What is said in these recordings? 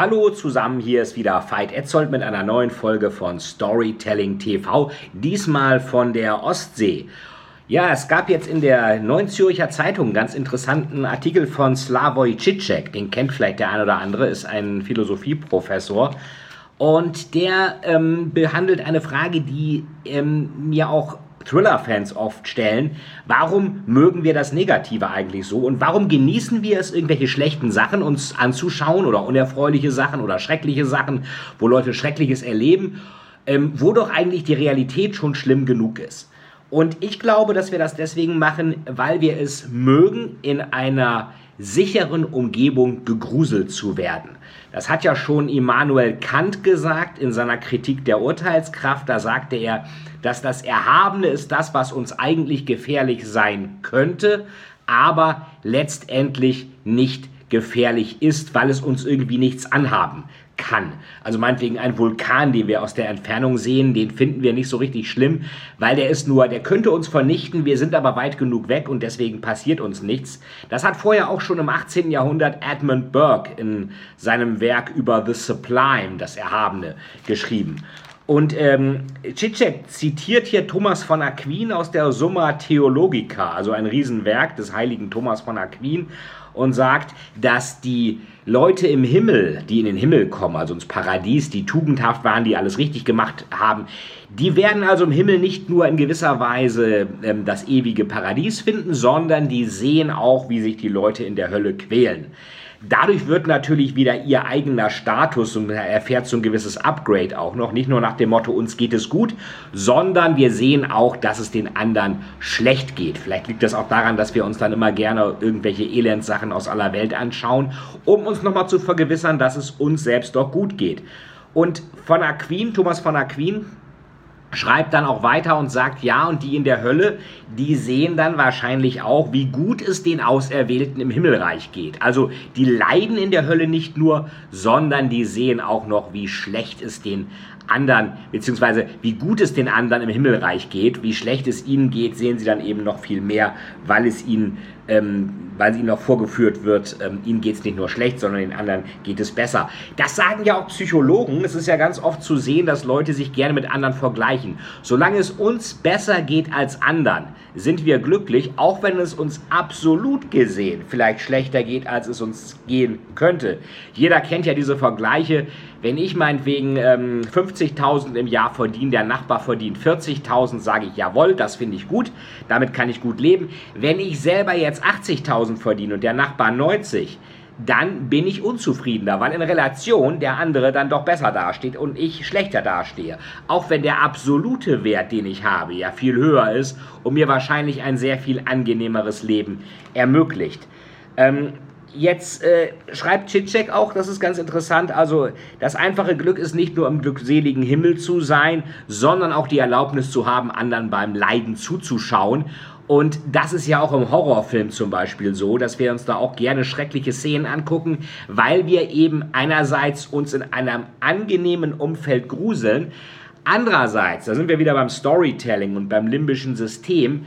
Hallo zusammen, hier ist wieder Veit Etzold mit einer neuen Folge von Storytelling TV, diesmal von der Ostsee. Ja, es gab jetzt in der Neuen Zürcher Zeitung einen ganz interessanten Artikel von Slavoj Žižek, den kennt vielleicht der eine oder andere, ist ein Philosophieprofessor. Und der ähm, behandelt eine Frage, die ähm, mir auch Thriller-Fans oft stellen. Warum mögen wir das Negative eigentlich so? Und warum genießen wir es, irgendwelche schlechten Sachen uns anzuschauen oder unerfreuliche Sachen oder schreckliche Sachen, wo Leute Schreckliches erleben, ähm, wo doch eigentlich die Realität schon schlimm genug ist? Und ich glaube, dass wir das deswegen machen, weil wir es mögen, in einer sicheren Umgebung gegruselt zu werden. Das hat ja schon Immanuel Kant gesagt in seiner Kritik der Urteilskraft. Da sagte er, dass das Erhabene ist das, was uns eigentlich gefährlich sein könnte, aber letztendlich nicht gefährlich ist, weil es uns irgendwie nichts anhaben kann. Also meinetwegen ein Vulkan, den wir aus der Entfernung sehen, den finden wir nicht so richtig schlimm, weil der ist nur, der könnte uns vernichten, wir sind aber weit genug weg und deswegen passiert uns nichts. Das hat vorher auch schon im 18. Jahrhundert Edmund Burke in seinem Werk über The Sublime, das Erhabene, geschrieben. Und ähm, Cicek zitiert hier Thomas von Aquin aus der Summa Theologica, also ein Riesenwerk des heiligen Thomas von Aquin, und sagt, dass die Leute im Himmel, die in den Himmel kommen, also ins Paradies, die tugendhaft waren, die alles richtig gemacht haben, die werden also im Himmel nicht nur in gewisser Weise ähm, das ewige Paradies finden, sondern die sehen auch, wie sich die Leute in der Hölle quälen. Dadurch wird natürlich wieder ihr eigener Status und erfährt so ein gewisses Upgrade auch noch. Nicht nur nach dem Motto, uns geht es gut, sondern wir sehen auch, dass es den anderen schlecht geht. Vielleicht liegt das auch daran, dass wir uns dann immer gerne irgendwelche Elendsachen aus aller Welt anschauen, um uns nochmal zu vergewissern, dass es uns selbst doch gut geht. Und von Aquin, Thomas von Aquin, schreibt dann auch weiter und sagt, ja, und die in der Hölle, die sehen dann wahrscheinlich auch, wie gut es den Auserwählten im Himmelreich geht. Also die leiden in der Hölle nicht nur, sondern die sehen auch noch, wie schlecht es den anderen, beziehungsweise wie gut es den anderen im Himmelreich geht, wie schlecht es ihnen geht, sehen sie dann eben noch viel mehr, weil es ihnen ähm, weil ihnen noch vorgeführt wird, ähm, ihnen geht es nicht nur schlecht, sondern den anderen geht es besser. Das sagen ja auch Psychologen. Es ist ja ganz oft zu sehen, dass Leute sich gerne mit anderen vergleichen. Solange es uns besser geht als anderen, sind wir glücklich, auch wenn es uns absolut gesehen vielleicht schlechter geht, als es uns gehen könnte. Jeder kennt ja diese Vergleiche. Wenn ich meinetwegen ähm, 50.000 im Jahr verdiene, der Nachbar verdient 40.000, sage ich, jawohl, das finde ich gut, damit kann ich gut leben. Wenn ich selber jetzt 80.000 verdiene und der Nachbar 90, dann bin ich unzufriedener, weil in Relation der andere dann doch besser dasteht und ich schlechter dastehe. Auch wenn der absolute Wert, den ich habe, ja viel höher ist und mir wahrscheinlich ein sehr viel angenehmeres Leben ermöglicht. Ähm, Jetzt äh, schreibt Cicek auch, das ist ganz interessant, also das einfache Glück ist nicht nur im glückseligen Himmel zu sein, sondern auch die Erlaubnis zu haben, anderen beim Leiden zuzuschauen. Und das ist ja auch im Horrorfilm zum Beispiel so, dass wir uns da auch gerne schreckliche Szenen angucken, weil wir eben einerseits uns in einem angenehmen Umfeld gruseln, andererseits, da sind wir wieder beim Storytelling und beim limbischen System,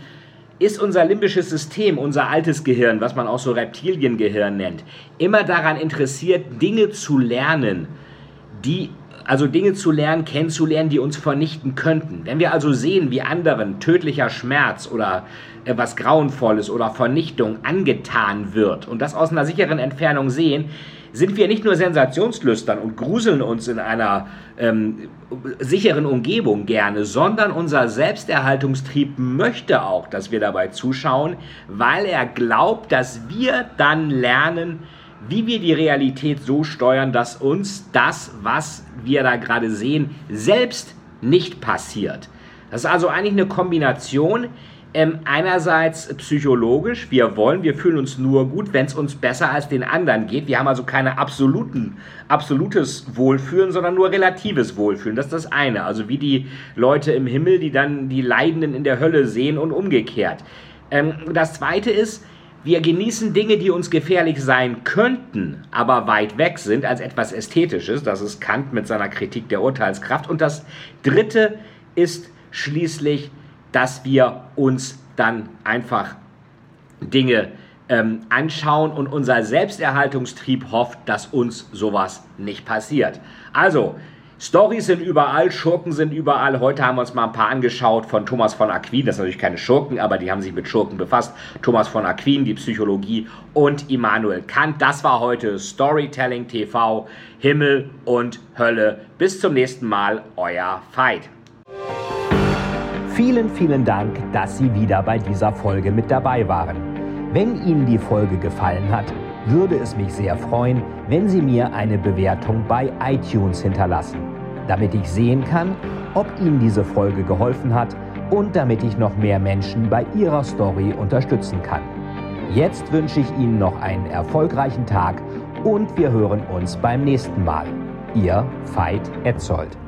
ist unser limbisches System, unser altes Gehirn, was man auch so Reptiliengehirn nennt, immer daran interessiert, Dinge zu lernen, die also Dinge zu lernen, kennenzulernen, die uns vernichten könnten. Wenn wir also sehen, wie anderen tödlicher Schmerz oder etwas Grauenvolles oder Vernichtung angetan wird und das aus einer sicheren Entfernung sehen, sind wir nicht nur sensationslüstern und gruseln uns in einer ähm, sicheren Umgebung gerne, sondern unser Selbsterhaltungstrieb möchte auch, dass wir dabei zuschauen, weil er glaubt, dass wir dann lernen, wie wir die Realität so steuern, dass uns das, was wir da gerade sehen, selbst nicht passiert. Das ist also eigentlich eine Kombination, Ähm, einerseits psychologisch, wir wollen, wir fühlen uns nur gut, wenn es uns besser als den anderen geht. Wir haben also keine absoluten, absolutes Wohlfühlen, sondern nur relatives Wohlfühlen. Das ist das eine. Also wie die Leute im Himmel, die dann die Leidenden in der Hölle sehen und umgekehrt. Ähm, das zweite ist, wir genießen Dinge, die uns gefährlich sein könnten, aber weit weg sind, als etwas Ästhetisches. Das ist Kant mit seiner Kritik der Urteilskraft. Und das dritte ist schließlich, dass wir uns dann einfach Dinge ähm, anschauen und unser Selbsterhaltungstrieb hofft, dass uns sowas nicht passiert. Also, Stories sind überall, Schurken sind überall. Heute haben wir uns mal ein paar angeschaut von Thomas von Aquin. Das sind natürlich keine Schurken, aber die haben sich mit Schurken befasst. Thomas von Aquin, die Psychologie und Immanuel Kant. Das war heute Storytelling TV, Himmel und Hölle. Bis zum nächsten Mal, euer Veit. Vielen, vielen Dank, dass Sie wieder bei dieser Folge mit dabei waren. Wenn Ihnen die Folge gefallen hat, würde es mich sehr freuen, wenn Sie mir eine Bewertung bei iTunes hinterlassen, damit ich sehen kann, ob Ihnen diese Folge geholfen hat und damit ich noch mehr Menschen bei ihrer Story unterstützen kann. Jetzt wünsche ich Ihnen noch einen erfolgreichen Tag und wir hören uns beim nächsten Mal. Ihr Veit Etzold.